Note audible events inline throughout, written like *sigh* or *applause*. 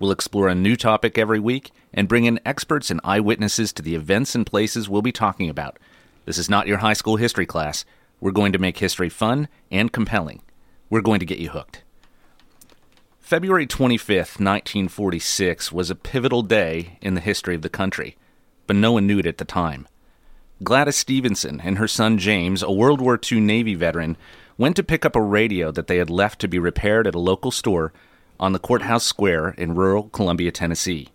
We'll explore a new topic every week and bring in experts and eyewitnesses to the events and places we'll be talking about. This is not your high school history class. We're going to make history fun and compelling. We're going to get you hooked. February 25th, 1946, was a pivotal day in the history of the country, but no one knew it at the time. Gladys Stephenson and her son James, a World War II Navy veteran, went to pick up a radio that they had left to be repaired at a local store on the courthouse square in rural Columbia, Tennessee.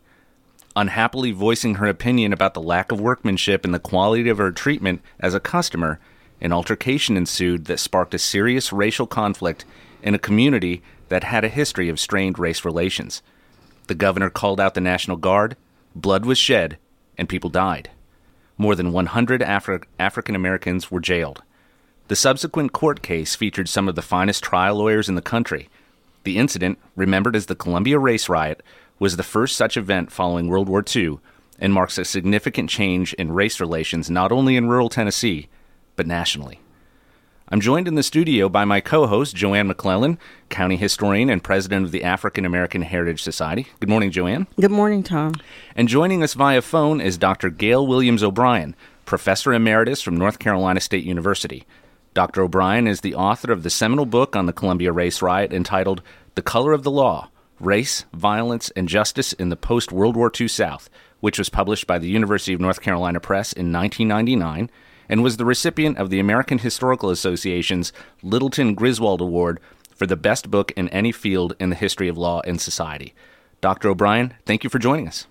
Unhappily voicing her opinion about the lack of workmanship and the quality of her treatment as a customer, an altercation ensued that sparked a serious racial conflict in a community that had a history of strained race relations. The governor called out the National Guard, blood was shed, and people died. More than 100 Afri- African Americans were jailed. The subsequent court case featured some of the finest trial lawyers in the country, the incident, remembered as the Columbia Race Riot, was the first such event following World War II and marks a significant change in race relations not only in rural Tennessee, but nationally. I'm joined in the studio by my co host, Jo Ann McClellan, county historian and president of the African American Heritage Society. Good morning, Jo Ann. Good morning, Tom. And joining us via phone is Dr. Gail Williams O'Brien, professor emeritus from North Carolina State University. Dr. O'Brien is the author of the seminal book on the Columbia Race Riot entitled The Color of the Law Race, Violence, and Justice in the Post World War II South, which was published by the University of North Carolina Press in 1999 and was the recipient of the American Historical Association's Littleton Griswold Award for the best book in any field in the history of law and society. Dr. O'Brien, thank you for joining us.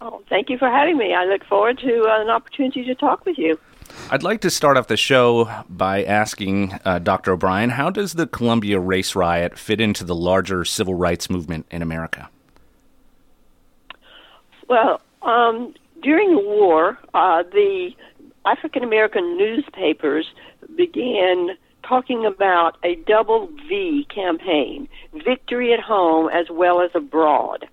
Oh, thank you for having me. I look forward to uh, an opportunity to talk with you. I'd like to start off the show by asking uh, Dr. O'Brien how does the Columbia race riot fit into the larger civil rights movement in America? Well, um, during the war, uh, the African American newspapers began talking about a double V campaign victory at home as well as abroad.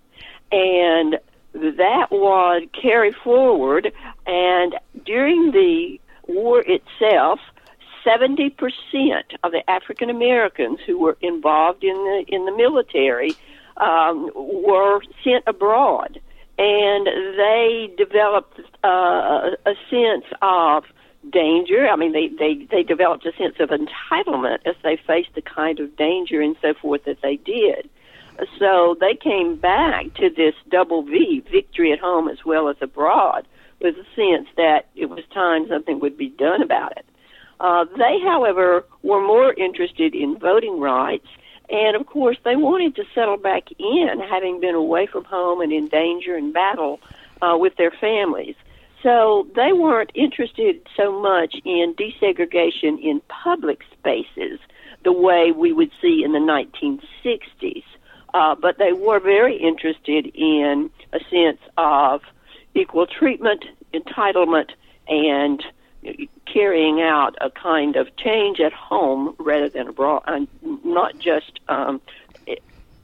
And that would carry forward. And during the war itself, 70% of the African Americans who were involved in the in the military um, were sent abroad, and they developed uh, a sense of danger. I mean, they, they they developed a sense of entitlement as they faced the kind of danger and so forth that they did. So they came back to this double V, victory at home as well as abroad, with a sense that it was time something would be done about it. Uh, they, however, were more interested in voting rights, and of course, they wanted to settle back in, having been away from home and in danger and battle uh, with their families. So they weren't interested so much in desegregation in public spaces the way we would see in the 1960s, uh, but they were very interested in a sense of equal treatment, entitlement, and carrying out a kind of change at home rather than abroad, and not just um,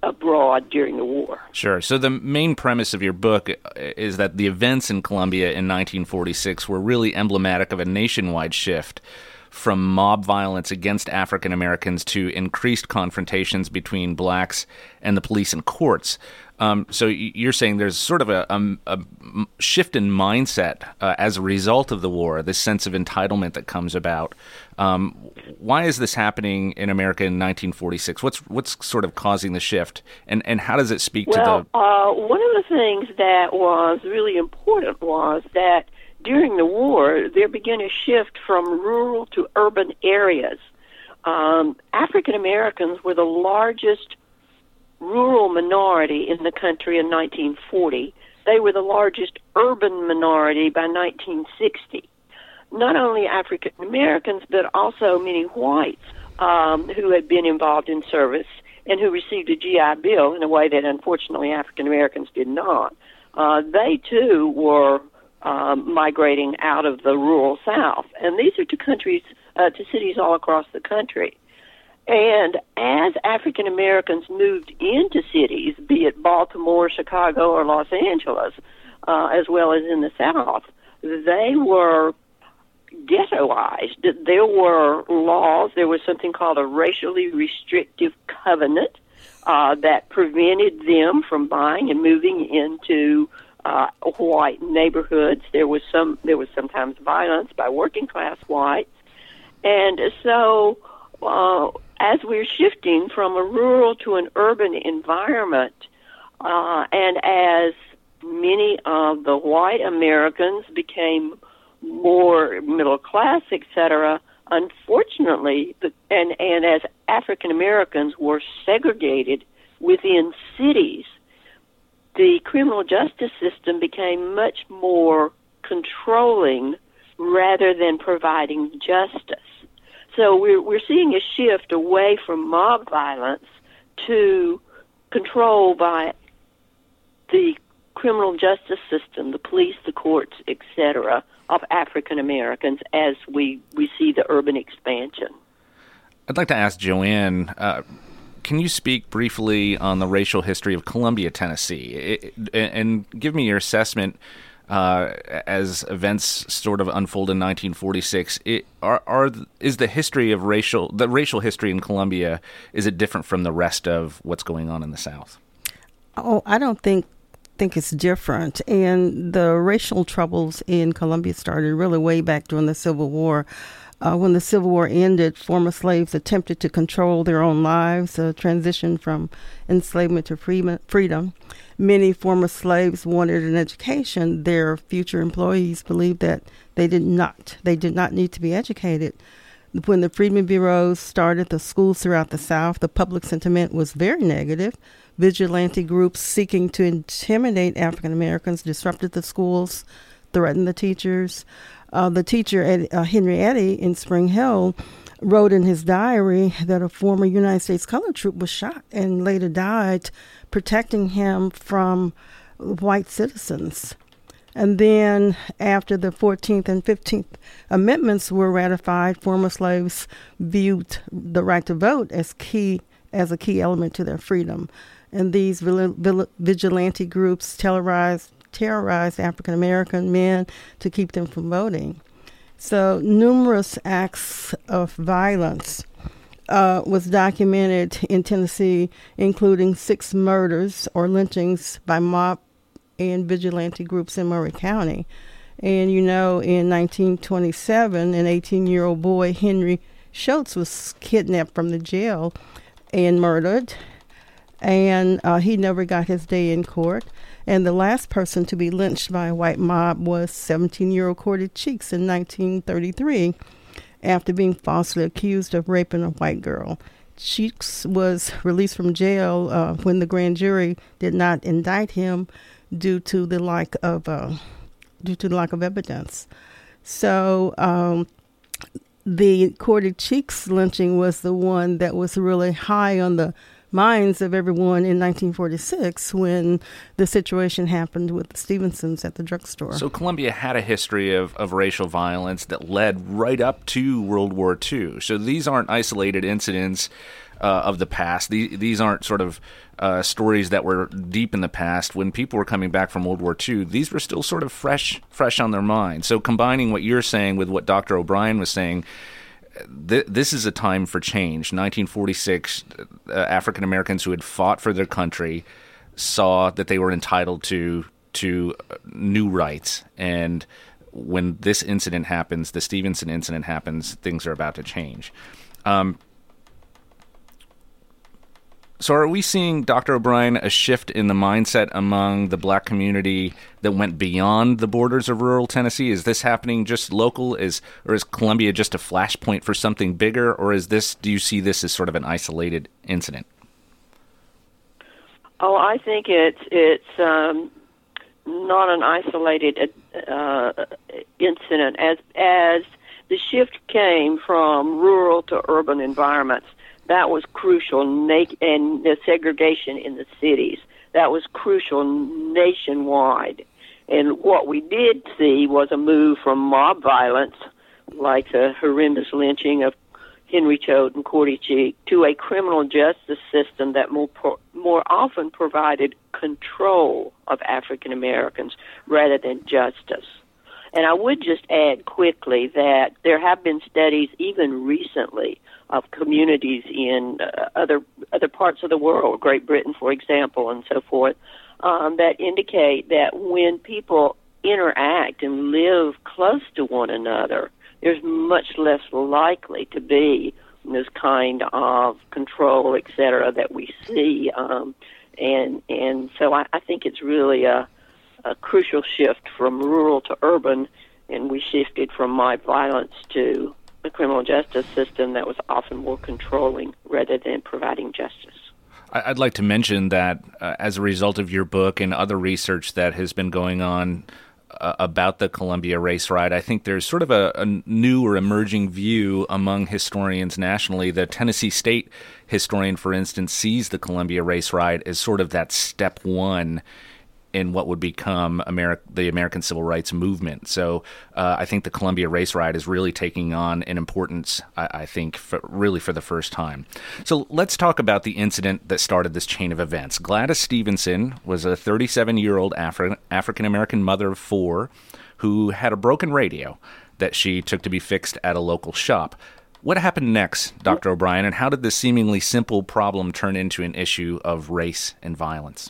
abroad during the war. Sure. So the main premise of your book is that the events in Columbia in 1946 were really emblematic of a nationwide shift from mob violence against African Americans to increased confrontations between blacks and the police and courts. Um, so you're saying there's sort of a, a, a shift in mindset uh, as a result of the war, this sense of entitlement that comes about. Um, why is this happening in America in 1946? What's what's sort of causing the shift, and and how does it speak well, to the? Uh, one of the things that was really important was that during the war there began a shift from rural to urban areas. Um, African Americans were the largest rural minority in the country in 1940. They were the largest urban minority by 1960. Not only African Americans, but also many whites um, who had been involved in service and who received a GI Bill in a way that unfortunately African Americans did not. uh, they too were um, migrating out of the rural South, and these are to countries, uh, to cities all across the country. And as African Americans moved into cities, be it Baltimore, Chicago, or Los Angeles, uh, as well as in the South, they were ghettoized. There were laws. There was something called a racially restrictive covenant uh, that prevented them from buying and moving into uh, white neighborhoods. There was some. There was sometimes violence by working class whites, and so uh, as we're shifting from a rural to an urban environment, uh, and as many of the white Americans became more middle class, etc. Unfortunately, and and as African Americans were segregated within cities, the criminal justice system became much more controlling rather than providing justice. So we're we're seeing a shift away from mob violence to control by the criminal justice system, the police, the courts, etc., of African Americans as we, we see the urban expansion. I'd like to ask Jo Ann. Uh, can you speak briefly on the racial history of Columbia, Tennessee, it, and give me your assessment uh, as events sort of unfold in 1946? It, are, are is the history of racial the racial history in Columbia is it different from the rest of what's going on in the South? Oh, I don't think think it's different. And the racial troubles in Columbia started really way back during the Civil War. Uh, when the Civil War ended, former slaves attempted to control their own lives, a transition from enslavement to freedom. Many former slaves wanted an education. Their future employees believed that they did not. They did not need to be educated. When the Freedmen Bureaus started the schools throughout the South, the public sentiment was very negative. Vigilante groups seeking to intimidate African Americans disrupted the schools, threatened the teachers. Uh, the teacher, uh, Henry Eddy, in Spring Hill, wrote in his diary that a former United States colored troop was shot and later died protecting him from white citizens. And then, after the 14th and 15th Amendments were ratified, former slaves viewed the right to vote as key as a key element to their freedom and these vigilante groups terrorized terrorized African American men to keep them from voting. So numerous acts of violence uh, was documented in Tennessee, including six murders or lynchings by mob and vigilante groups in Maury County. And you know, in 1927, an 18 year old boy, Henry Schultz, was kidnapped from the jail and murdered and uh, he never got his day in court. And the last person to be lynched by a white mob was 17 year old Cordy Cheeks in 1933 after being falsely accused of raping a white girl. Cheeks was released from jail uh, when the grand jury did not indict him due to the lack of uh, due to the lack of evidence. So um, the Cordy Cheeks lynching was the one that was really high on the minds of everyone in 1946 when the situation happened with the Stephensons at the drugstore. So Columbia had a history of, of racial violence that led right up to World War II. So these aren't isolated incidents. Uh, of the past. These, these aren't sort of uh, stories that were deep in the past. When people were coming back from World War II, these were still sort of fresh, fresh on their mind. So combining what you're saying with what Dr. O'Brien was saying, th- this is a time for change. 1946, uh, African Americans who had fought for their country saw that they were entitled to to uh, new rights, and when this incident happens, the Stephenson incident happens, things are about to change. Um, so, are we seeing, Dr. O'Brien, a shift in the mindset among the black community that went beyond the borders of rural Tennessee? Is this happening just local? Is or is Columbia just a flashpoint for something bigger, or is this? Do you see this as sort of an isolated incident? Oh, I think it's it's um, not an isolated uh, incident. As as the shift came from rural to urban environments that was crucial, and the segregation in the cities. that was crucial nationwide. And what we did see was a move from mob violence, like the horrendous lynching of Henry Choate and Cordy Cheek, to a criminal justice system that more more often provided control of African Americans rather than justice. And I would just add quickly that there have been studies, even recently, of communities in uh, other other parts of the world, Great Britain, for example, and so forth, um, that indicate that when people interact and live close to one another, there's much less likely to be this kind of control, et cetera, that we see. Um, and and so I, I think it's really a, a crucial shift from rural to urban, and we shifted from my violence to a criminal justice system that was often more controlling rather than providing justice. I'd like to mention that uh, as a result of your book and other research that has been going on uh, about the Columbia race riot, I think there's sort of a, a, new or emerging view among historians nationally. The Tennessee State historian, for instance, sees the Columbia race riot as sort of that step one in what would become the American Civil Rights Movement. So uh, I think the Columbia Race Riot is really taking on an importance, I, I think, for, really for the first time. So let's talk about the incident that started this chain of events. Gladys Stephenson was a 37 year old Afri- African American mother of four who had a broken radio that she took to be fixed at a local shop. What happened next, Dr. O'Brien, and how did this seemingly simple problem turn into an issue of race and violence?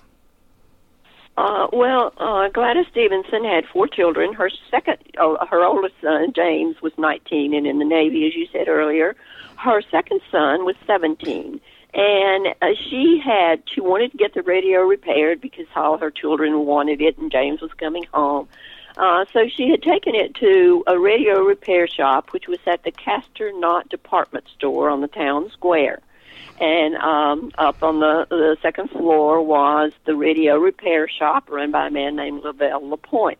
Uh, well, uh, Gladys Stephenson had four children. Her second, uh, her oldest son, James, was 19 and in the Navy, as you said earlier. Her second son was 17. And uh, she had, she wanted to get the radio repaired because all her children wanted it and James was coming home. Uh, so she had taken it to a radio repair shop, which was at the Castner Knott department store on the town square and um, up on the, the second floor was the radio repair shop run by a man named Lavelle Lapointe.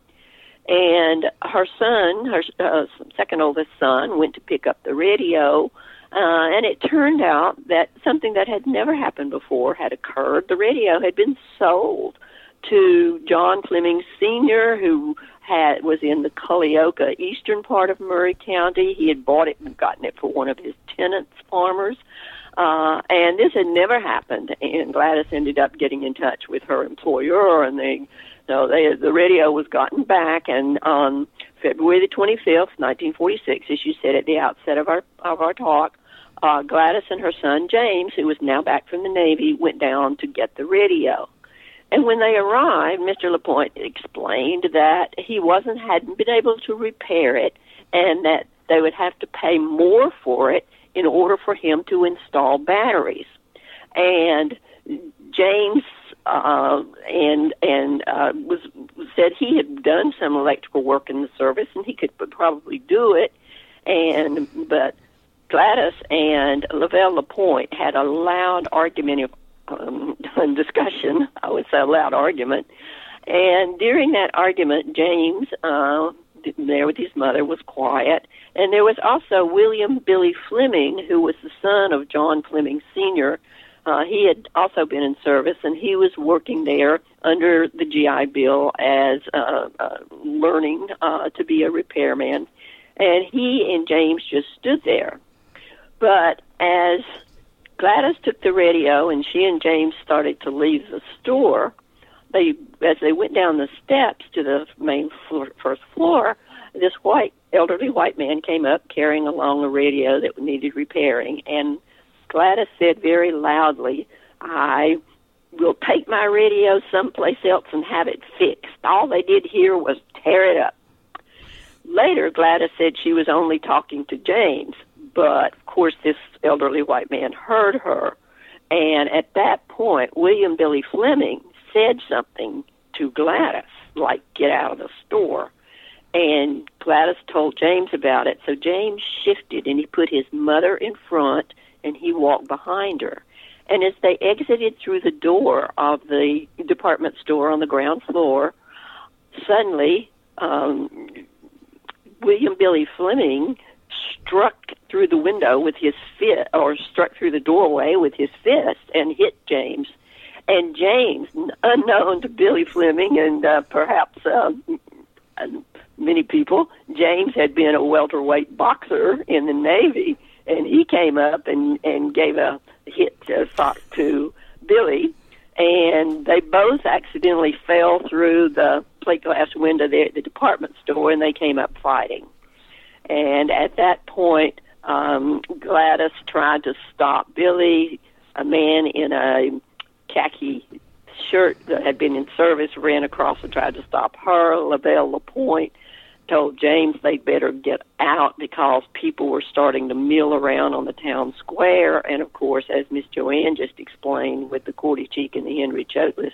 And her son, her uh, second oldest son, went to pick up the radio, uh, and it turned out that something that had never happened before had occurred. The radio had been sold to John Fleming Sr., who had was in the Culleoka eastern part of Maury County. He had bought it and gotten it for one of his tenants, farmers. Uh, and this had never happened. And Gladys ended up getting in touch with her employer, and they, so they, the radio was gotten back. And on February the 25th, 1946, as you said at the outset of our of our talk, uh, Gladys and her son James, who was now back from the Navy, went down to get the radio. And when they arrived, Mr. Lapointe explained that he wasn't hadn't been able to repair it, and that they would have to pay more for it in order for him to install batteries. And James uh, and and uh, was said he had done some electrical work in the service and he could probably do it. And but Gladys and Lavelle Lapointe had a loud argument um, *laughs* discussion. I would say a loud argument. And during that argument, James uh, there with his mother was quiet. And there was also William Billy Fleming, who was the son of John Fleming Sr. Uh, he had also been in service, and he was working there under the GI Bill as uh, uh, learning uh, to be a repairman. And he and James just stood there. But as Gladys took the radio and she and James started to leave the store, they as they went down the steps to the main floor, first floor, this white elderly white man came up carrying along a radio that needed repairing, and Gladys said very loudly, "I will take my radio someplace else and have it fixed. All they did here was tear it up." Later, Gladys said she was only talking to James, but of course, this elderly white man heard her. And at that point, William Billy Fleming said something to Gladys, like, get out of the store. And Gladys told James about it. So James shifted and he put his mother in front and he walked behind her. And as they exited through the door of the department store on the ground floor, suddenly um, William Billy Fleming struck through the window with his fist, or struck through the doorway with his fist and hit James and James, unknown to Billy Fleming and uh, perhaps uh, many people, James had been a welterweight boxer in the Navy, and he came up and and gave a hit to, to Billy, and they both accidentally fell through the plate glass window there at the department store, and they came up fighting. And at that point, um, Gladys tried to stop Billy. A man in a khaki shirt that had been in service ran across and tried to stop her. Lavelle Lapointe told James they'd better get out because people were starting to mill around on the town square. And of course, as Miss Jo Ann just explained with the Cordy Cheek and the Henry Choatless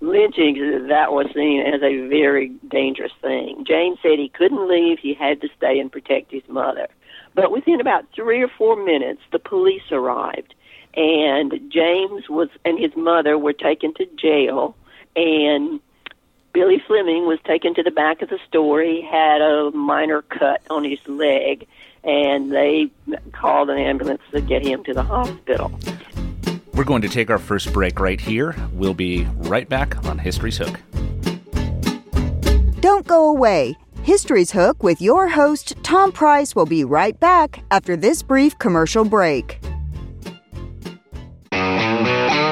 lynchings, that was seen as a very dangerous thing. James said he couldn't leave, he had to stay and protect his mother. But within about three or four minutes, the police arrived, and James was and his mother were taken to jail, and Billy Fleming was taken to the back of the store. He had a minor cut on his leg, and they called an ambulance to get him to the hospital. We're going to take our first break right here. We'll be right back on History's Hook. Don't go away. History's Hook with your host, Tom Price, will be right back after this brief commercial break.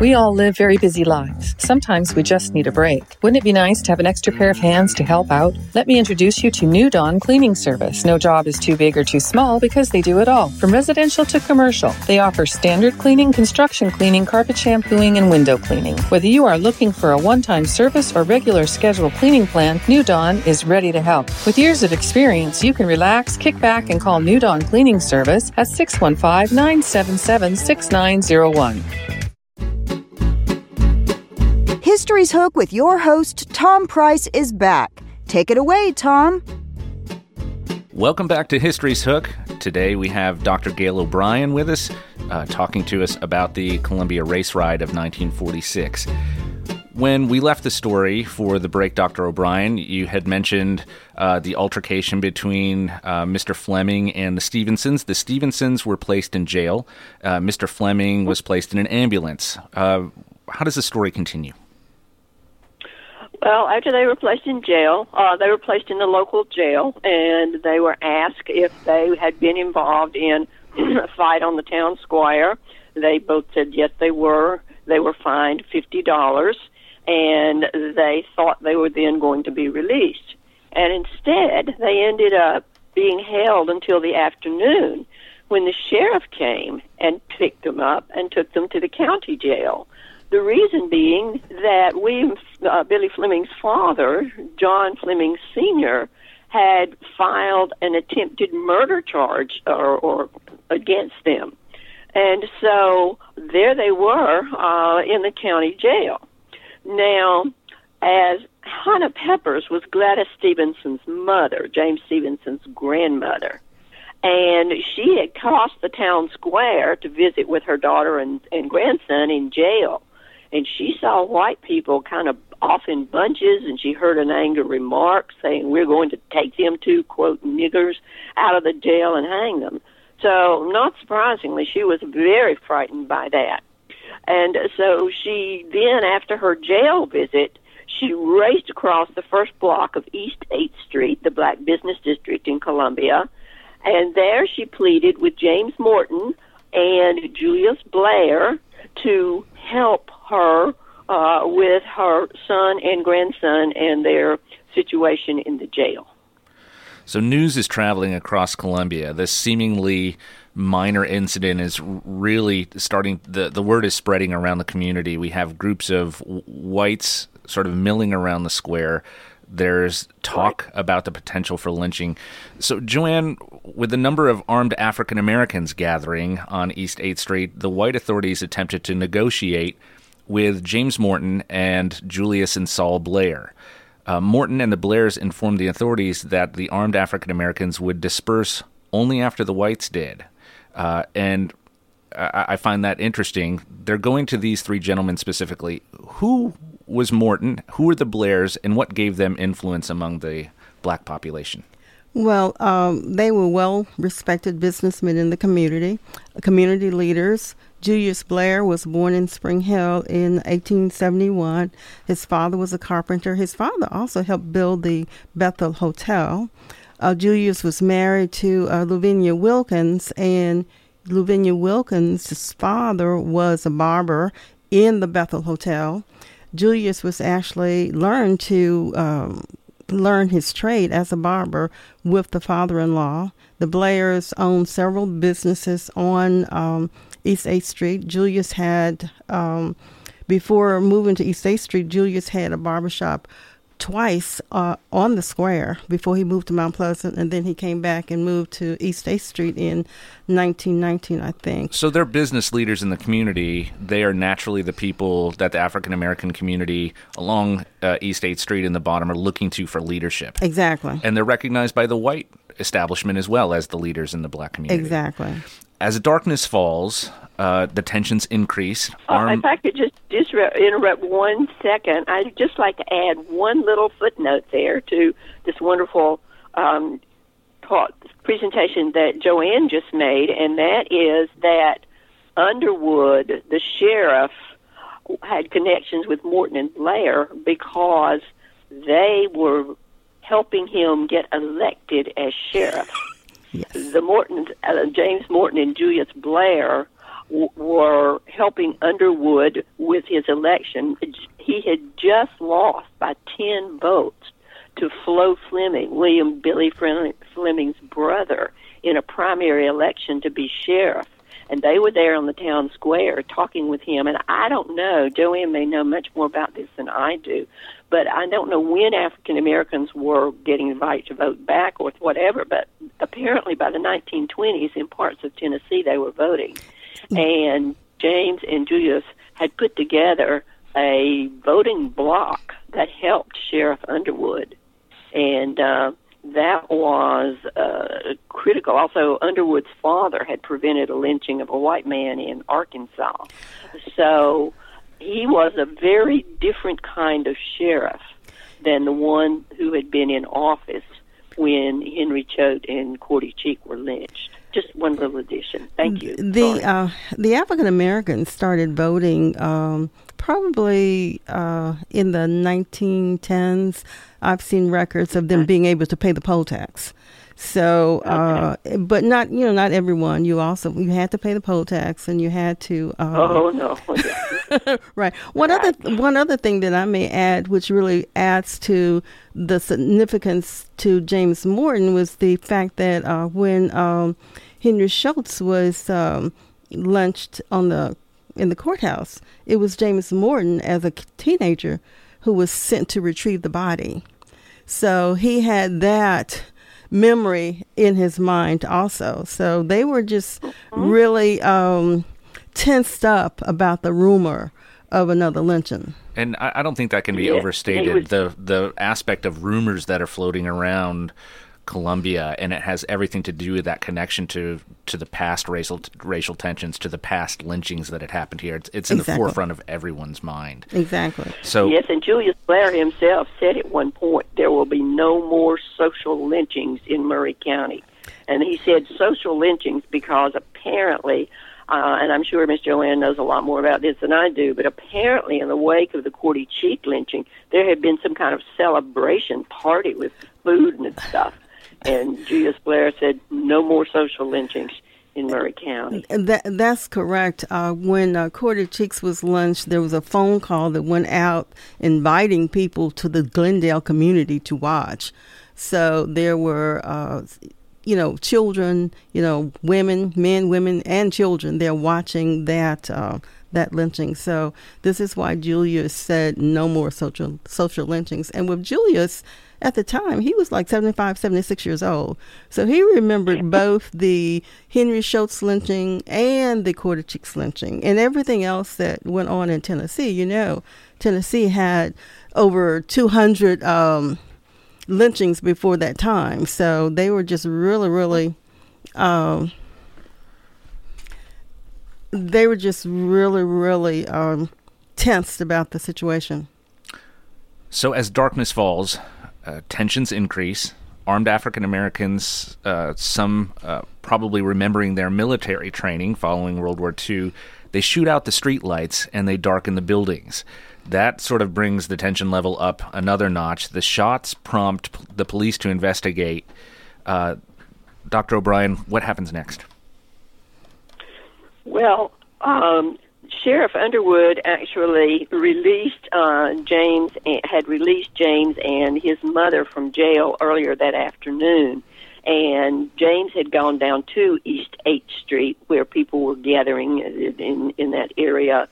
We all live very busy lives. Sometimes we just need a break. Wouldn't it be nice to have an extra pair of hands to help out? Let me introduce you to New Dawn Cleaning Service. No job is too big or too small because they do it all, from residential to commercial. They offer standard cleaning, construction cleaning, carpet shampooing, and window cleaning. Whether you are looking for a one-time service or regular scheduled cleaning plan, New Dawn is ready to help. With years of experience, you can relax, kick back, and call New Dawn Cleaning Service at 615 977 6901. History's Hook with your host, Tom Price, is back. Take it away, Tom. Welcome back to History's Hook. Today we have Dr. Gail O'Brien with us, uh, talking to us about the Columbia Race Riot of 1946. When we left the story for the break, Dr. O'Brien, you had mentioned uh, the altercation between uh, Mr. Fleming and the Stephensons. The Stephensons were placed in jail. Uh, Mr. Fleming was placed in an ambulance. Uh, how does the story continue? Well, after they were placed in jail, uh, they were placed in the local jail, and they were asked if they had been involved in *clears throat* a fight on the town square. They both said yes, they were. They were fined fifty dollars, and they thought they were then going to be released. And instead, they ended up being held until the afternoon when the sheriff came and picked them up and took them to the county jail. The reason being that William uh, Billy Fleming's father, John Fleming Sr., had filed an attempted murder charge or, or against them. And so there they were uh, in the county jail. Now, as Hannah Peppers was Gladys Stephenson's mother, James Stephenson's grandmother, and she had crossed the town square to visit with her daughter and, and grandson in jail. And she saw white people kind of off in bunches, and she heard an angry remark saying, We're going to take them two, quote, niggers out of the jail and hang them. So, not surprisingly, she was very frightened by that. And so she then, after her jail visit, she raced across the first block of East 8th Street, the black business district in Columbia, and there she pleaded with James Morton and Julius Blair to help her uh, with her son and grandson and their situation in the jail. So, news is traveling across Columbia. This seemingly minor incident is really starting, the, the word is spreading around the community. We have groups of whites sort of milling around the square. There's talk about the potential for lynching. So, Jo Ann, with the number of armed African Americans gathering on East 8th Street, the white authorities attempted to negotiate with James Morton and Julius and Sol Blair. Uh, Morton and the Blairs informed the authorities that the armed African Americans would disperse only after the whites did. Uh, and I, I find that interesting. They're going to these three gentlemen specifically. Who was Morton? Who were the Blairs? And what gave them influence among the black population? Well, um, they were well respected businessmen in the community, community leaders. Julius Blair was born in Spring Hill in 1871. His father was a carpenter. His father also helped build the Bethel Hotel. Uh, Julius was married to uh, Lavinia Wilkins, and Lavinia Wilkins' father was a barber in the Bethel Hotel. Julius was actually learned to um, learn his trade as a barber with the father-in-law. The Blairs owned several businesses on um, East 8th Street. Julius had, um, before moving to East 8th Street, Julius had a barbershop twice uh, on the square before he moved to Mount Pleasant, and then he came back and moved to East 8th Street in 1919, I think. So they're business leaders in the community. They are naturally the people that the African American community along uh, East 8th Street in the bottom are looking to for leadership. Exactly. And they're recognized by the white establishment as well as the leaders in the black community. Exactly. As darkness falls, uh, the tensions increase. Uh, if I could just disrupt, interrupt one second, I'd just like to add one little footnote there to this wonderful um, presentation that Jo Ann just made, and that is that Underwood, the sheriff, had connections with Morton and Blair because they were helping him get elected as sheriff. The Morton, uh, James Morton and Julius Blair w- were helping Underwood with his election. He had just lost by 10 votes to Flo Fleming, William Billy Fleming's brother, in a primary election to be sheriff. And they were there on the town square talking with him. And I don't know, Jo Ann may know much more about this than I do, but I don't know when African Americans were getting invited to vote back or whatever. But apparently by the 1920s, in parts of Tennessee, they were voting. And James and Julius had put together a voting bloc that helped Sheriff Underwood, and uh, that was uh, critical. Also, Underwood's father had prevented a lynching of a white man in Arkansas, so he was a very different kind of sheriff than the one who had been in office when Henry Choate and Cordy Cheek were lynched. Just one little addition. Thank you. The uh, the African Americans started voting um, probably uh, in the 1910s. I've seen records of them being able to pay the poll tax. So, uh, but not you know not everyone. You also you had to pay the poll tax, and you had to. Uh, oh no! *laughs* right. One other one other thing that I may add, which really adds to the significance to James Morton, was the fact that uh, when um, Henry Schultz was um, lynched on the in the courthouse, it was James Morton as a teenager who was sent to retrieve the body. So he had that memory in his mind also. So they were just mm-hmm. really um, tensed up about the rumor of another lynching. And I, I don't think that can be yeah, overstated. Was- the the aspect of rumors that are floating around Columbia, and it has everything to do with that connection to to the past racial racial tensions, to the past lynchings that had happened here. It's, it's in exactly. the forefront of everyone's mind. Exactly. So yes, and Julius Blair himself said at one point there will be no more social lynchings in Maury County, and he said social lynchings because apparently. Uh, and I'm sure Miss Jo Ann knows a lot more about this than I do, but apparently, in the wake of the Cordy Cheek lynching, there had been some kind of celebration party with food and stuff and Julius Blair said no more social lynchings in Maury County. That that's correct. Uh, when uh, Cordy Cheeks was lynched, there was a phone call that went out inviting people to the Glendale community to watch. So there were. Uh, you know, children, you know, women, men, women, and children. They're watching that uh, that lynching. So this is why Julius said no more social social lynchings. And with Julius, at the time he was like 75 76 years old. So he remembered both the henry schultz lynching and the Cheeks lynching and everything else that went on in tennessee. You know tennessee had over 200 um, lynchings before that time. So they were just really really um, they were just really really um, tensed about the situation. So as darkness falls uh, tensions increase. Armed African Americans, uh, some uh, probably remembering their military training following World War II, they shoot out the streetlights and they darken the buildings. That sort of brings the tension level up another notch. The shots prompt the police to investigate. Uh, Dr. O'Brien, what happens next? Well, um, Sheriff Underwood actually released uh, James, had released James and his mother from jail earlier that afternoon. And James had gone down to East 8th Street where people were gathering in, in that area.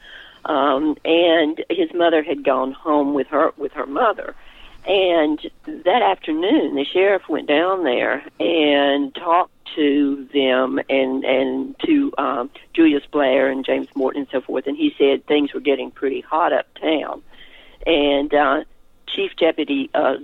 Um, and his mother had gone home with her, with her mother. And that afternoon, the sheriff went down there and talked to them and and to um, Julius Blair and James Morton and so forth, and he said things were getting pretty hot uptown. And uh, Chief Deputy uh,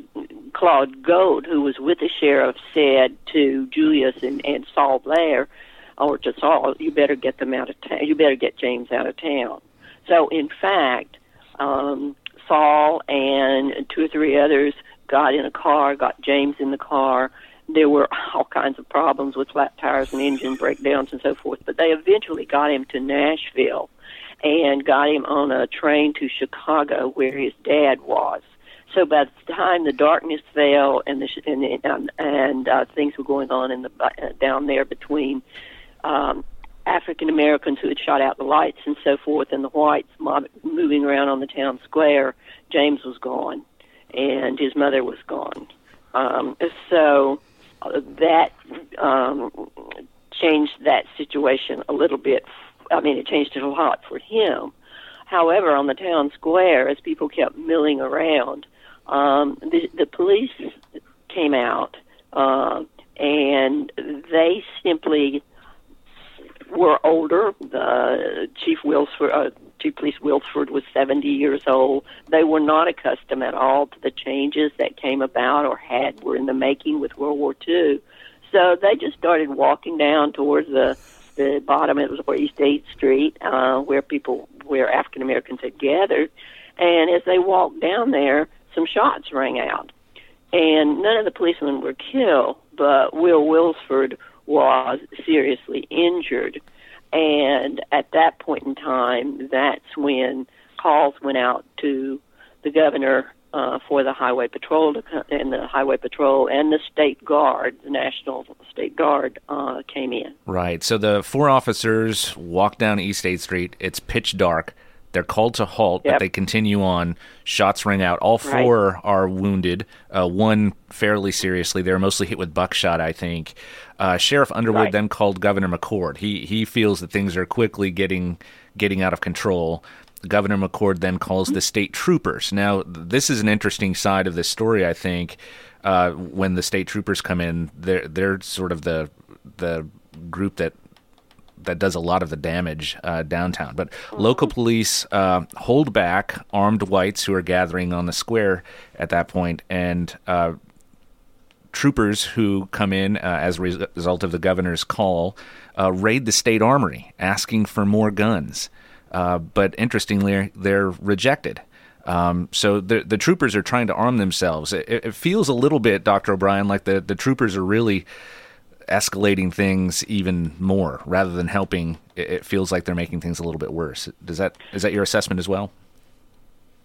Claude Gold, who was with the sheriff, said to Julius and, and Sol Blair, or to Sol, "You better get them out of town. You better get James out of town." So, in fact, um, Sol and two or three others got in a car, got James in the car, there were all kinds of problems with flat tires and engine breakdowns and so forth. But they eventually got him to Nashville and got him on a train to Chicago where his dad was. So by the time the darkness fell and the and and, and uh, things were going on in the uh, down there between um, African Americans who had shot out the lights and so forth, and the whites mob, moving around on the town square, James was gone, and his mother was gone. Um, so that um, changed that situation a little bit. I mean, it changed it a lot for him. However, on the town square, as people kept milling around, um, the, the police came out uh, and they simply were older. Uh, Chief Wills, uh, Police Wilford was 70 years old. They were not accustomed at all to the changes that came about or had were in the making with World War II. So they just started walking down towards the the bottom. It was where East Eighth Street, uh, where people, where African Americans had gathered. And as they walked down there, some shots rang out, and none of the policemen were killed, but Will Wilford was seriously injured. And at that point in time, that's when calls went out to the governor uh, for the highway patrol to, come, and the highway patrol and the state guard, the national state guard, uh, came in. Right. So the four officers walk down East Eighth Street. It's pitch dark. They're called to halt, Yep. but they continue on. Shots ring out. All four are wounded. Uh, one fairly seriously. They were mostly hit with buckshot, I think. Uh, Sheriff Underwood Right. then called Governor McCord. He he feels that things are quickly getting getting out of control. Governor McCord then calls the state troopers. Now, this is an interesting side of this story. I think uh, when the state troopers come in, they're they're sort of the the group that that does a lot of the damage uh, downtown. But local police uh, hold back armed whites who are gathering on the square at that point, and uh, troopers who come in uh, as a res- result of the governor's call uh, raid the state armory, asking for more guns. Uh, but interestingly, they're rejected. Um, so the the troopers are trying to arm themselves. It, it feels a little bit, Doctor O'Brien, like the the troopers are really escalating things even more rather than helping. It, it feels like they're making things a little bit worse. Does that is that your assessment as well?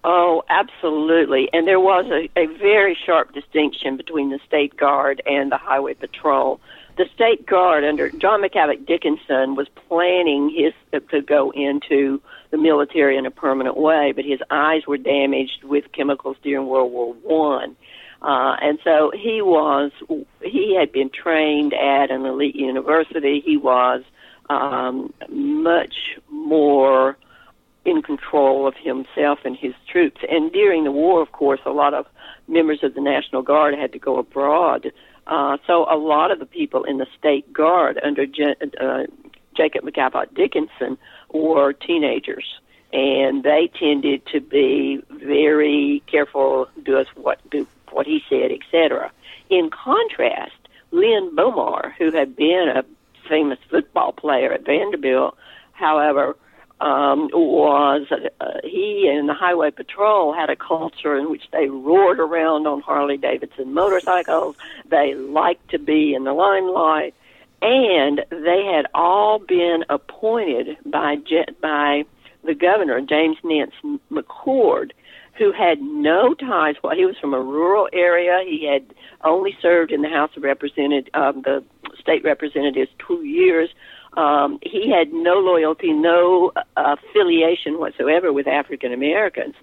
Oh, absolutely. And there was a, a very sharp distinction between the State Guard and the Highway Patrol. The State Guard under John McGavock Dickinson was planning his uh, to go into the military in a permanent way, but his eyes were damaged with chemicals during World War One. Uh, and so he was, he had been trained at an elite university. He was um, much more in control of himself and his troops. And during the war, of course, a lot of members of the National Guard had to go abroad. Uh, so a lot of the people in the State Guard under J- uh, Jacob McGavock Dickinson were teenagers. And they tended to be very careful, do us what do what he said, etc. In contrast, Lynn Bomar, who had been a famous football player at Vanderbilt, however, um, was uh, he and the Highway Patrol had a culture in which they roared around on Harley Davidson motorcycles. They liked to be in the limelight, and they had all been appointed by by the governor James Nance McCord, who had no ties. Well, he was from a rural area. He had only served in the House of Representatives, um, the state representatives, two years. Um, he had no loyalty, no uh, affiliation whatsoever with African Americans,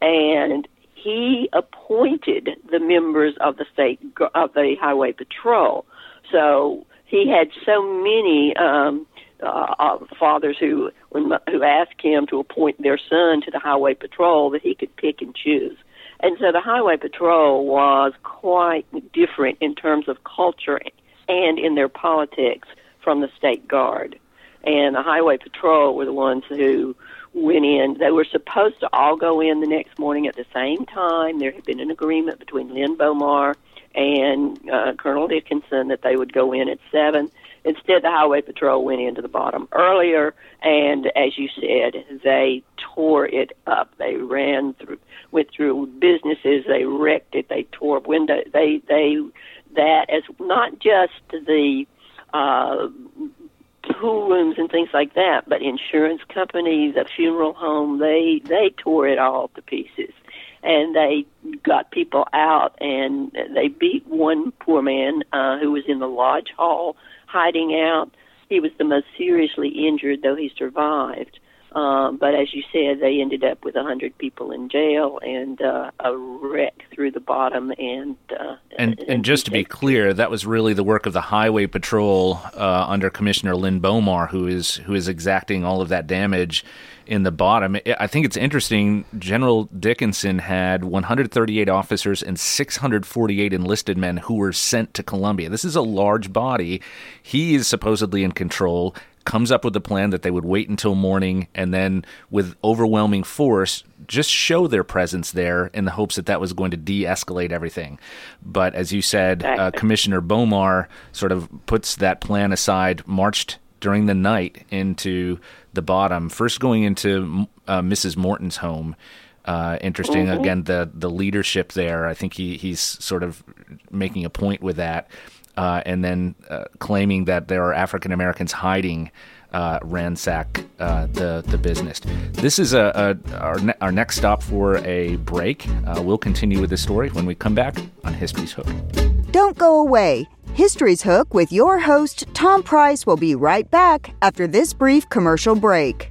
and he appointed the members of the state of the highway patrol. So he had so many um, uh, uh, fathers who when, who asked him to appoint their son to the highway patrol that he could pick and choose. And so the highway patrol was quite different in terms of culture and in their politics from the state guard. And the highway patrol were the ones who went in. They were supposed to all go in the next morning at the same time. There had been an agreement between Lynn Bomar and uh, Colonel Dickinson that they would go in at seven. Instead, the highway patrol went into the bottom earlier, and as you said, they tore it up. They ran through, went through businesses. They wrecked it. They tore up windows. They they that as not just the uh, pool rooms and things like that, but insurance companies, a funeral home, they they tore it all to pieces. And they got people out, and they beat one poor man uh, who was in the lodge hall hiding out. He was the most seriously injured, though he survived. Um, but as you said, they ended up with a hundred people in jail and uh, a wreck through the bottom. And uh, And and just to be clear, that was really the work of the Highway Patrol uh, under Commissioner Lynn Bomar, who is who is exacting all of that damage in the bottom. I- think it's interesting. General Dickinson had 138 officers and 648 enlisted men who were sent to Columbia. This is a large body. He is supposedly in control. comes up with the plan that they would wait until morning and then, with overwhelming force, just show their presence there in the hopes that that was going to de escalate everything. But as you said, uh, Commissioner Bomar sort of puts that plan aside, marched during the night into the bottom, first going into uh, Mrs. Morton's home. Uh, interesting. Mhm. Again, the the leadership there. I think he he's sort of making a point with that, uh, and then uh, claiming that there are African Americans hiding. Uh, ransack uh, the the business. This is a, a our ne- our next stop for a break. Uh, we'll continue with this story when we come back on History's Hook. Don't go away. History's Hook with your host, Tom Price, will be right back after this brief commercial break.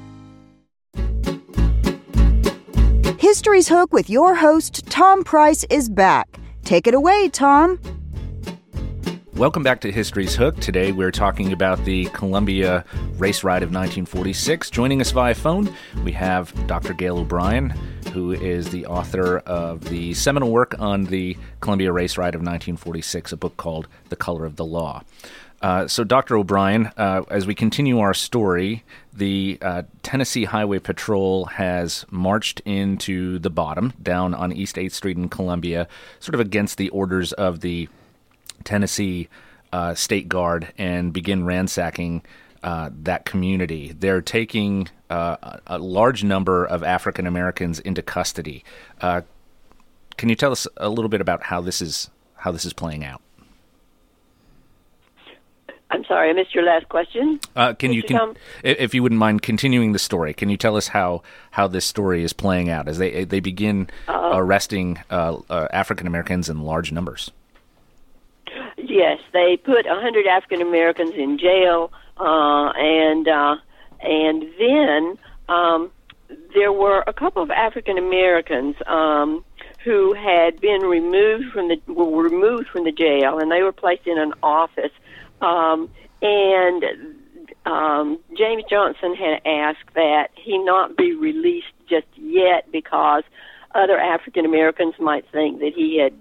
History's Hook with your host, Tom Price, is back. Take it away, Tom. Welcome back to History's Hook. Today we're talking about the Columbia race riot of 1946. Joining us via phone, we have Dr. Gail O'Brien, who is the author of the seminal work on the Columbia race riot of 1946, a book called The Color of the Law. Uh, so, Dr. O'Brien, uh, as we continue our story, the uh, Tennessee Highway Patrol has marched into the bottom, down on East 8th Street in Columbia, sort of against the orders of the Tennessee uh, State Guard, and begin ransacking uh, that community. They're taking a large number of African Americans into custody. can you tell us a little bit about how this is how this is playing out? I'm sorry, I missed your last question. Uh, can you, if you wouldn't mind continuing the story, can you tell us how, how this story is playing out as they they begin Uh, arresting uh, uh, African Americans in large numbers? yes, they put a hundred African Americans in jail, uh, and uh, and then um, there were a couple of African Americans um, who had been removed from the were removed from the jail, and they were placed in an office. Um, and um, James Johnson had asked that he not be released just yet because other African Americans might think that he had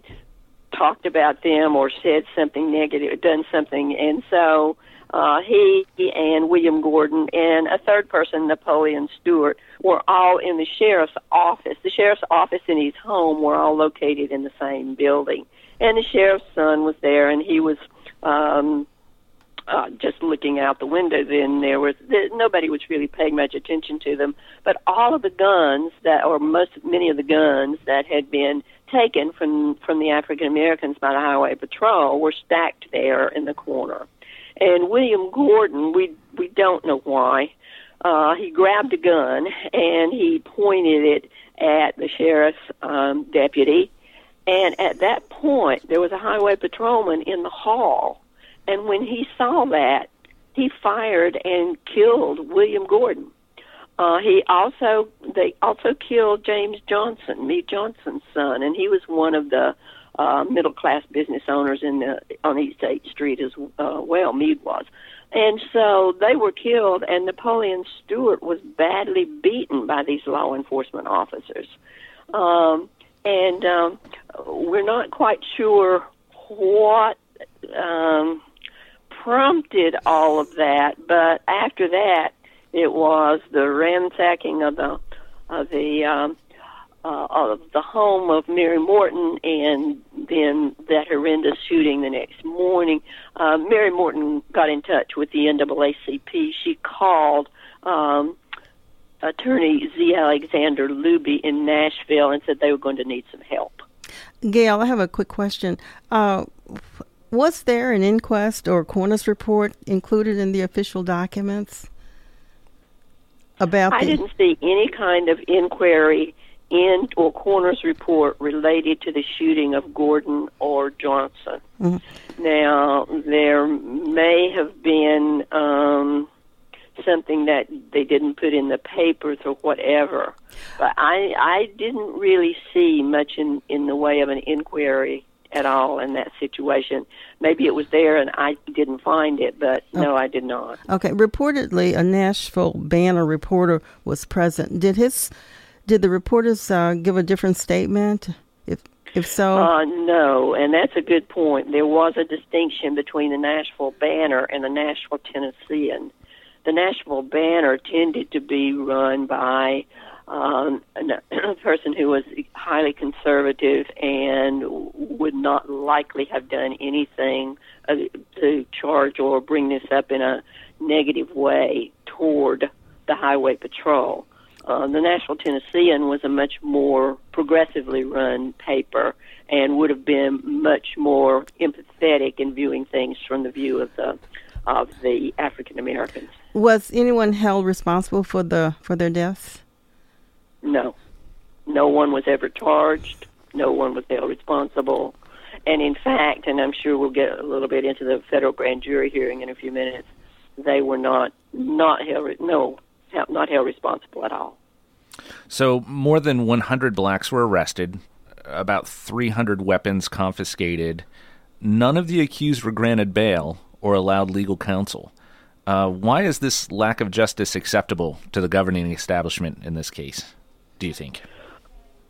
talked about them or said something negative, or done something, and so uh, he and William Gordon and a third person, Napoleon Stewart, were all in the sheriff's office. The sheriff's office and his home were all located in the same building, and the sheriff's son was there, and he was. Um, uh, just looking out the window, then there was nobody was really paying much attention to them. But all of the guns that, or most many of the guns that had been taken from from the African Americans by the Highway Patrol were stacked there in the corner. And William Gordon, we we don't know why, uh, he grabbed a gun and he pointed it at the sheriff's um, deputy. And at that point, there was a highway patrolman in the hall and when he saw that, he fired and killed William Gordon. Uh, he also they also killed James Johnson, Meade Johnson's son, and he was one of the uh, middle class business owners in the on East Eighth Street as uh, well. Meade was, and so they were killed, and Napoleon Stewart was badly beaten by these law enforcement officers, um, and um, we're not quite sure what. Um, prompted all of that, but after that, it was the ransacking of the of the um, uh, of the home of Mary Morton, and then that horrendous shooting the next morning. Uh, Mary Morton got in touch with the NAACP. She called um, attorney Z. Alexander Looby in Nashville and said they were going to need some help. Gail, I have a quick question. Uh, was there an inquest or coroner's report included in the official documents about? I the- didn't see any kind of inquiry in or coroner's report related to the shooting of Gordon or Johnson. Mm-hmm. Now there may have been um, something that they didn't put in the papers or whatever, but I I didn't really see much in in the way of an inquiry at all in that situation. Maybe it was there and I didn't find it, but no, I did not. Okay, reportedly, a Nashville Banner reporter was present. Did his, did the reporters uh, give a different statement? If if so, Uh, no, and that's a good point. There was a distinction between the Nashville Banner and the Nashville Tennessean. The Nashville Banner tended to be run by um, a person who was highly conservative and would not likely have done anything uh, to charge or bring this up in a negative way toward the Highway Patrol. Uh, the Nashville Tennessean was a much more progressively run paper and would have been much more empathetic in viewing things from the view of the of the African Americans. was anyone held responsible for the for their deaths? No. No one was ever charged. No one was held responsible. And in fact, and I'm sure we'll get a little bit into the federal grand jury hearing in a few minutes, they were not not held no not held responsible at all. So, more than 100 blacks were arrested, about 300 weapons confiscated. None of the accused were granted bail or allowed legal counsel. Uh, why is this lack of justice acceptable to the governing establishment in this case, do you think?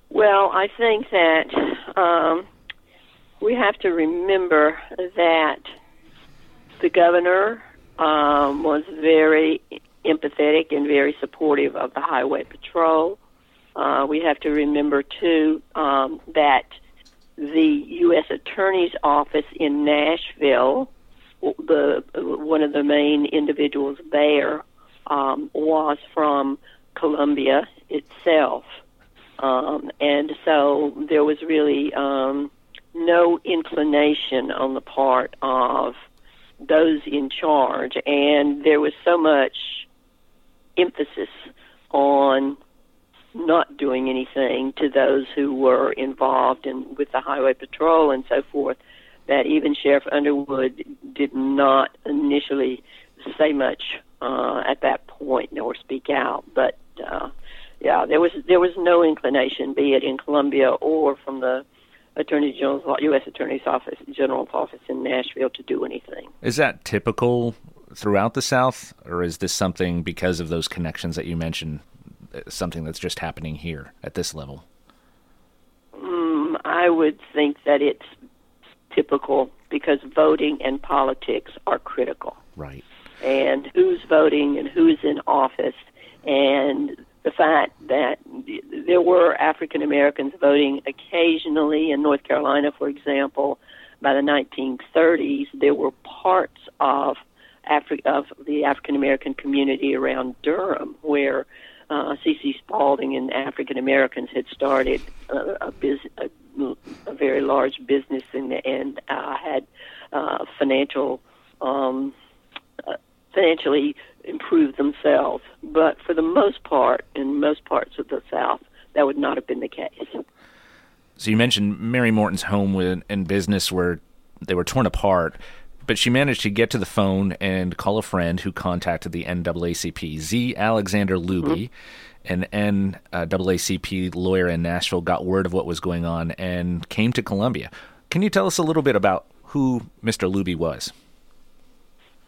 Well, I think that um, we have to remember that the governor um, was very empathetic and very supportive of the highway patrol. Uh, we have to remember too um, that the U.S. Attorney's Office in Nashville, the one of the main individuals there, um, was from Columbia itself, um, and so there was really um, no inclination on the part of those in charge, and there was so much emphasis on not doing anything to those who were involved in with the highway patrol and so forth that even Sheriff Underwood did not initially say much uh, at that point nor speak out. But uh, yeah, there was there was no inclination, be it in Columbia or from the Attorney General's U.S. Attorney's Office, General's office in Nashville, to do anything. Is that typical throughout the South, or is this something because of those connections that you mentioned, something that's just happening here at this level? Mm, I would think that it's typical because voting and politics are critical. Right. And who's voting and who's in office and the fact that there were African Americans voting occasionally in North Carolina, for example, by the 1930s, there were parts of Afri- of the African American community around Durham where uh, C.C. Spaulding and African Americans had started a, a, biz- a, a very large business and, and uh, had uh, financial um, uh, financially improved themselves. But for the most part, in most parts of the South, that would not have been the case. So you mentioned Mary Morton's home and business where they were torn apart, but she managed to get to the phone and call a friend who contacted the NAACP, Z. Alexander Looby. Mm-hmm. An NAACP lawyer in Nashville got word of what was going on and came to Columbia. Can you tell us a little bit about who Mr. Looby was?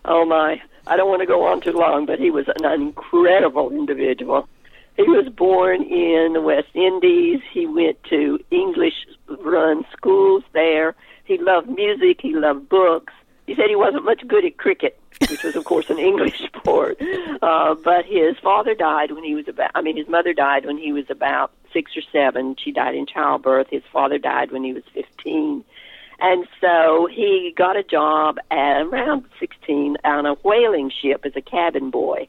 Oh my! I don't want to go on too long, but he was an incredible individual. He was born in the West Indies. He went to English run schools there. He loved music. He loved books. He said he wasn't much good at cricket, which was, of course, an *laughs* English sport. Uh, but his father died when he was about, I mean, his mother died when he was about six or seven. She died in childbirth. His father died when he was 15. And so he got a job at around 16 on a whaling ship as a cabin boy.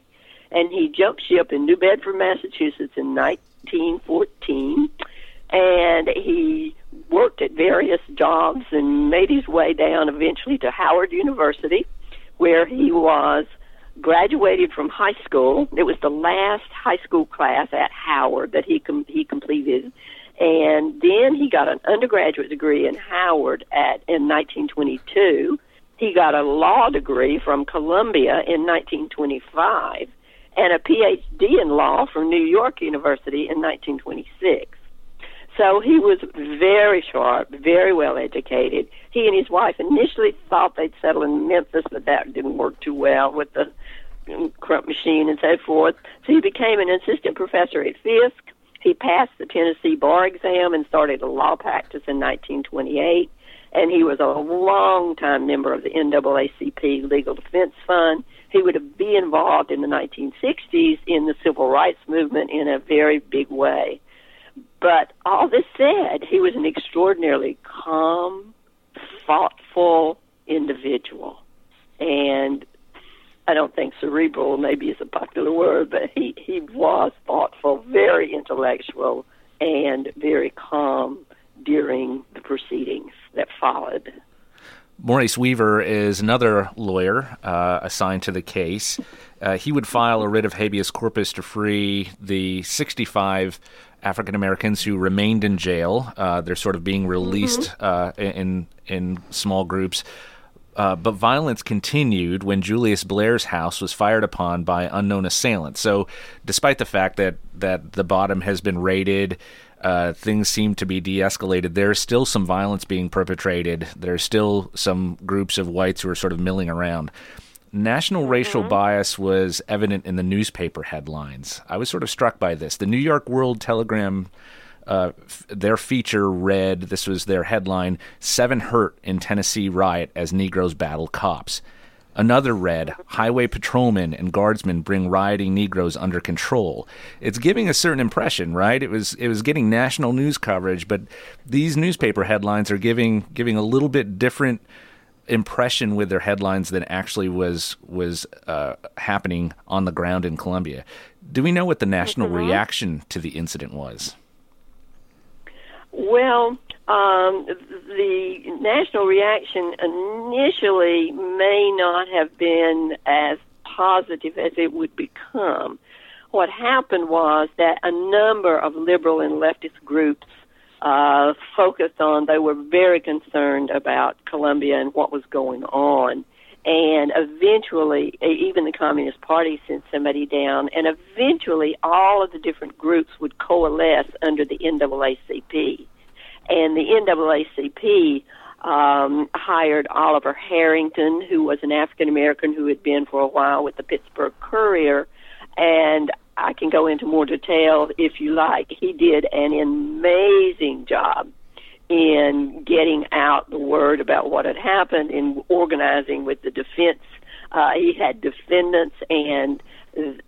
And he jumped ship in New Bedford, Massachusetts in 1914. And he worked at various jobs and made his way down eventually to Howard University, where he was graduated from high school. It was the last high school class at Howard that he com- he completed and then he got an undergraduate degree in Howard at in 1922. He got a law degree from Columbia in 1925 and a PhD in law from New York University in 1926. So he was very sharp, very well educated. He and his wife initially thought they'd settle in Memphis, but that didn't work too well with the Crump machine and so forth. So he became an assistant professor at Fisk he passed the Tennessee bar exam and started a law practice in 1928. And he was a long-time member of the NAACP Legal Defense Fund. He would be involved in the 1960s in the civil rights movement in a very big way. But all this said, he was an extraordinarily calm, thoughtful individual. And I don't think cerebral maybe is a popular word, but he, he was thoughtful, very intellectual, and very calm during the proceedings that followed. Maurice Weaver is another lawyer uh, assigned to the case. Uh, he would file a writ of habeas corpus to free the 65 African Americans who remained in jail. Uh, they're sort of being released mm-hmm. in in small groups uh, but violence continued when Julius Blair's house was fired upon by unknown assailants. So, despite the fact that, that the bottom has been raided, uh, things seem to be de escalated. There's still some violence being perpetrated. There's still some groups of whites who are sort of milling around. National mm-hmm. racial bias was evident in the newspaper headlines. I was sort of struck by this. The New York World Telegram uh, f- their feature read this was their headline Seven Hurt in Tennessee Riot as Negroes Battle Cops. Another read Highway patrolmen and guardsmen bring rioting Negroes under control. It's giving a certain impression, right? It was it was getting national news coverage, but these newspaper headlines are giving giving a little bit different impression with their headlines than actually was was uh, happening on the ground in Columbia. Do we know what the national mm-hmm. reaction to the incident was? Well, um, the national reaction initially may not have been as positive as it would become. What happened was that a number of liberal and leftist groups uh, focused on. They were very concerned about Columbia and what was going on. And eventually, even the Communist Party sent somebody down, and eventually all of the different groups would coalesce under the NAACP. And the NAACP um, hired Oliver Harrington, who was an African American who had been for a while with the Pittsburgh Courier, and I can go into more detail if you like. He did an amazing job in getting out the word about what had happened, in organizing with the defense. Uh, he had defendants and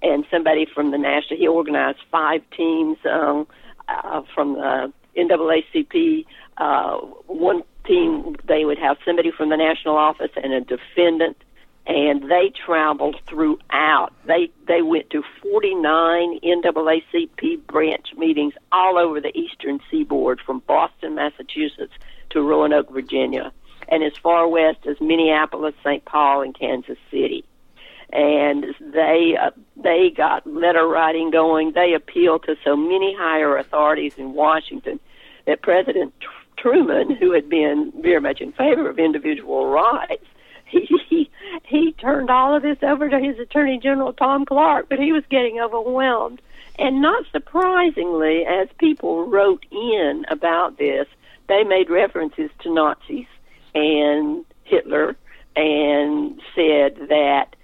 and somebody from the national. He organized five teams um, uh, from the NAACP. Uh, one team they would have somebody from the national office and a defendant and they traveled throughout. They they went to 49 NAACP branch meetings all over the eastern seaboard, from Boston, Massachusetts, to Roanoke, Virginia, and as far west as Minneapolis, St. Paul, and Kansas City. And they uh, they got letter writing going. They appealed to so many higher authorities in Washington that President Truman, who had been very much in favor of individual rights, he he turned all of this over to his attorney general Tom Clark, but he was getting overwhelmed. And not surprisingly, as people wrote in about this, they made references to Nazis and Hitler and said that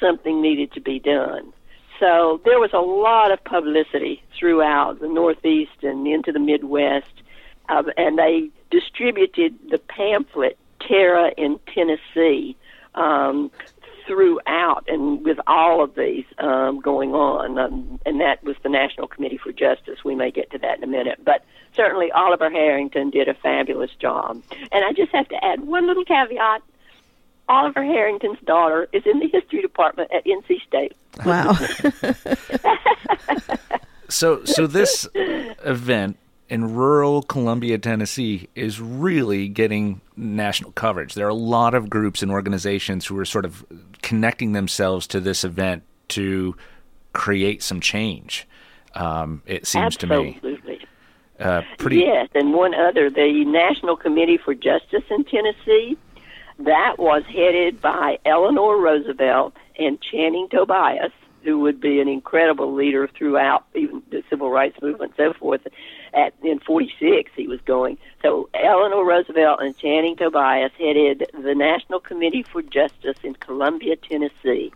something needed to be done. So there was a lot of publicity throughout the Northeast and into the Midwest, uh, and they distributed the pamphlet Terror in Tennessee um, throughout and with all of these um, going on. Um, and that was the National Committee for Justice. We may get to that in a minute. But certainly Oliver Harrington did a fabulous job. And I just have to add one little caveat. Oliver Harrington's daughter is in the history department at NC State. Wow. *laughs* so so this event in rural Columbia, Tennessee, is really getting national coverage. There are a lot of groups and organizations who are sort of connecting themselves to this event to create some change. Um, it seems Absolutely. to me. Uh, pretty. Yes, and one other, the National Committee for Justice in Tennessee, that was headed by Eleanor Roosevelt and Channing Tobias, who would be an incredible leader throughout even the civil rights movement and so forth at in 46 he was going. So Eleanor Roosevelt and Channing Tobias headed the National Committee for Justice in Columbia, Tennessee.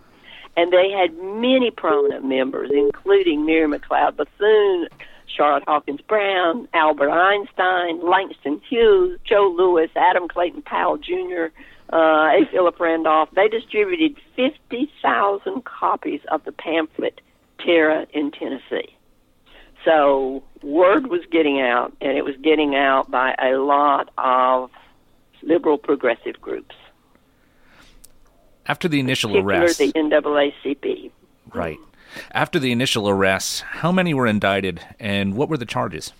And they had many prominent members, including Mary McLeod Bethune, Charlotte Hawkins Brown, Albert Einstein, Langston Hughes, Joe Louis, Adam Clayton Powell Jr., uh, A. Philip Randolph. They distributed 50,000 copies of the pamphlet Terror in Tennessee. So word was getting out, and it was getting out by a lot of liberal progressive groups. After the initial arrests, the NAACP. Right. After the initial arrests, how many were indicted, and what were the charges?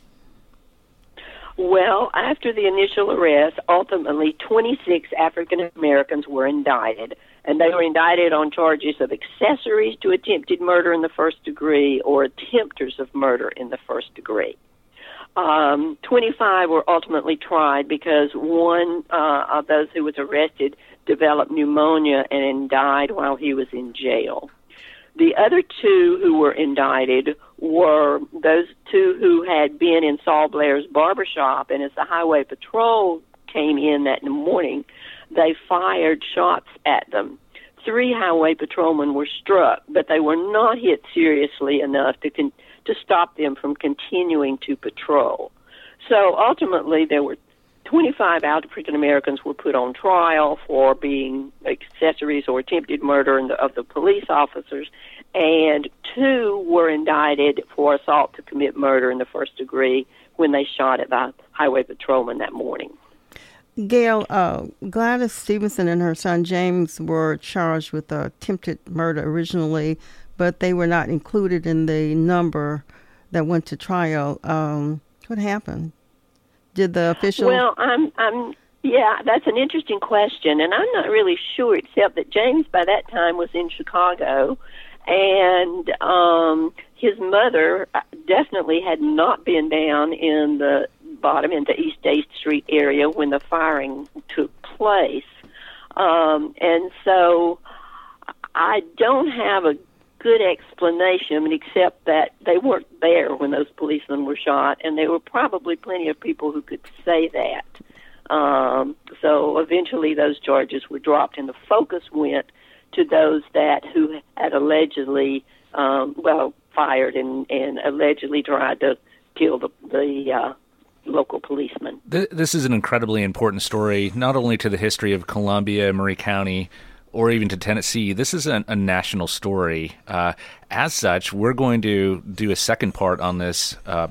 Well, after the initial arrest, ultimately 26 African Americans were indicted, and they were indicted on charges of accessories to attempted murder in the first degree or attempters of murder in the first degree. Um, 25 were ultimately tried because one uh, of those who was arrested developed pneumonia and died while he was in jail. The other two who were indicted were those two who had been in Sol Blair's barbershop, and as the highway patrol came in that morning, they fired shots at them. Three highway patrolmen were struck, but they were not hit seriously enough to con- to stop them from continuing to patrol. So ultimately, there were 25 African Americans were put on trial for being accessories or attempted murder of the police officers, and two were indicted for assault to commit murder in the first degree when they shot at the highway patrolman that morning. Gail, uh, Gladys Stephenson and her son James were charged with attempted murder originally, but they were not included in the number that went to trial. Um, what happened? Did the official? Well, I'm, I'm, yeah, that's an interesting question, and I'm not really sure, except that James by that time was in Chicago, and um, his mother definitely had not been down in the Bottom in the East 8th Street area when the firing took place. Um, and so I don't have a good explanation except that they weren't there when those policemen were shot, and there were probably plenty of people who could say that. Um, so eventually, those charges were dropped, and the focus went to those that who had allegedly, um, well, fired and, and allegedly tried to kill the the uh, local policeman. This is an incredibly important story, not only to the history of Columbia, Maury County, or even to Tennessee. This is a, a national story. Uh, as such, we're going to do a second part on this. Uh,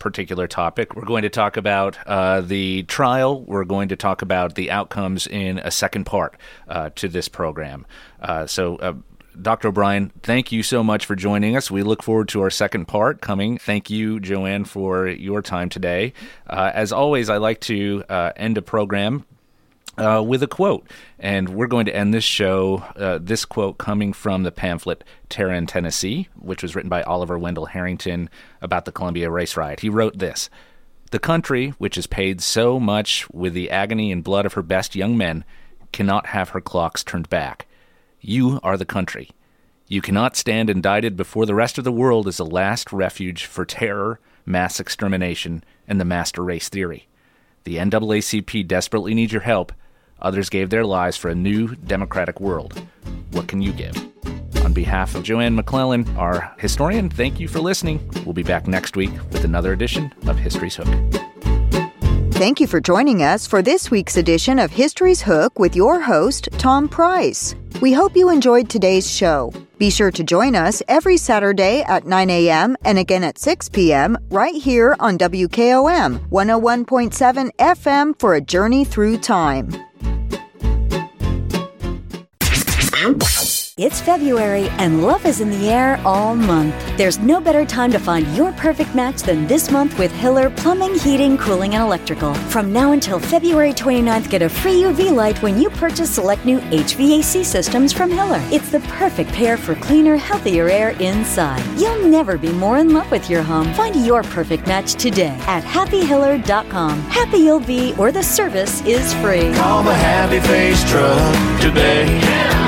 particular topic. We're going to talk about uh, the trial. We're going to talk about the outcomes in a second part uh, to this program. Uh, so, uh, Dr. O'Brien, thank you so much for joining us. We look forward to our second part coming. Thank you, Jo Ann, for your time today. Uh, as always, I like to uh, end a program uh, with a quote. And we're going to end this show, uh, this quote coming from the pamphlet Terror in Tennessee, which was written by Oliver Wendell Harrington about the Columbia race riot. He wrote this The country, which has paid so much with the agony and blood of her best young men, cannot have her clocks turned back. You are the country. You cannot stand indicted before the rest of the world as a last refuge for terror, mass extermination, and the master race theory. The NAACP desperately needs your help. Others gave their lives for a new democratic world. What can you give? On behalf of Jo Ann McClellan, our historian, thank you for listening. We'll be back next week with another edition of History's Hook. Thank you for joining us for this week's edition of History's Hook with your host, Tom Price. We hope you enjoyed today's show. Be sure to join us every Saturday at 9 a.m. and again at 6 p.m. right here on WKOM 101.7 FM for a journey through time. It's February and love is in the air all month. There's no better time to find your perfect match than this month with Hiller Plumbing, Heating, Cooling, and Electrical. From now until February 29th, get a free UV light when you purchase select new HVAC systems from Hiller. It's the perfect pair for cleaner, healthier air inside. You'll never be more in love with your home. Find your perfect match today at happyhiller.com. Happy you'll be, or the service is free. Call the Happy Face Truck today.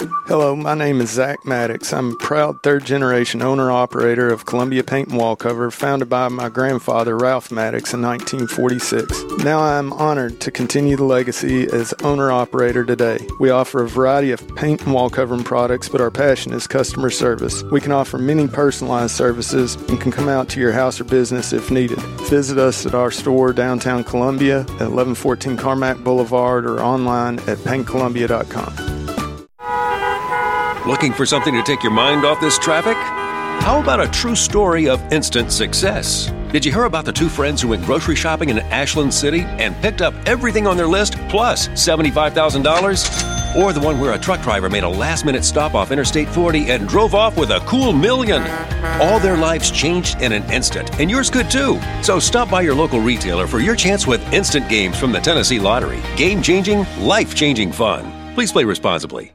Hello, my name is Zach Maddox. I'm a proud third generation owner operator of Columbia Paint and Wall Cover, founded by my grandfather Ralph Maddox in 1946. Now I am honored to continue the legacy as owner operator today. We offer a variety of paint and wall covering products, but our passion is customer service. We can offer many personalized services and can come out to your house or business if needed. Visit us at our store downtown Columbia at 1114 Carmack Boulevard or online at paintcolumbia.com. Looking for something to take your mind off this traffic? How about a true story of instant success? Did you hear about the two friends who went grocery shopping in Ashland City and picked up everything on their list plus $75,000? Or the one where a truck driver made a last minute stop off Interstate 40 and drove off with a cool million? All their lives changed in an instant, and yours could too. So stop by your local retailer for your chance with instant games from the Tennessee Lottery. Game changing, life changing fun. Please play responsibly.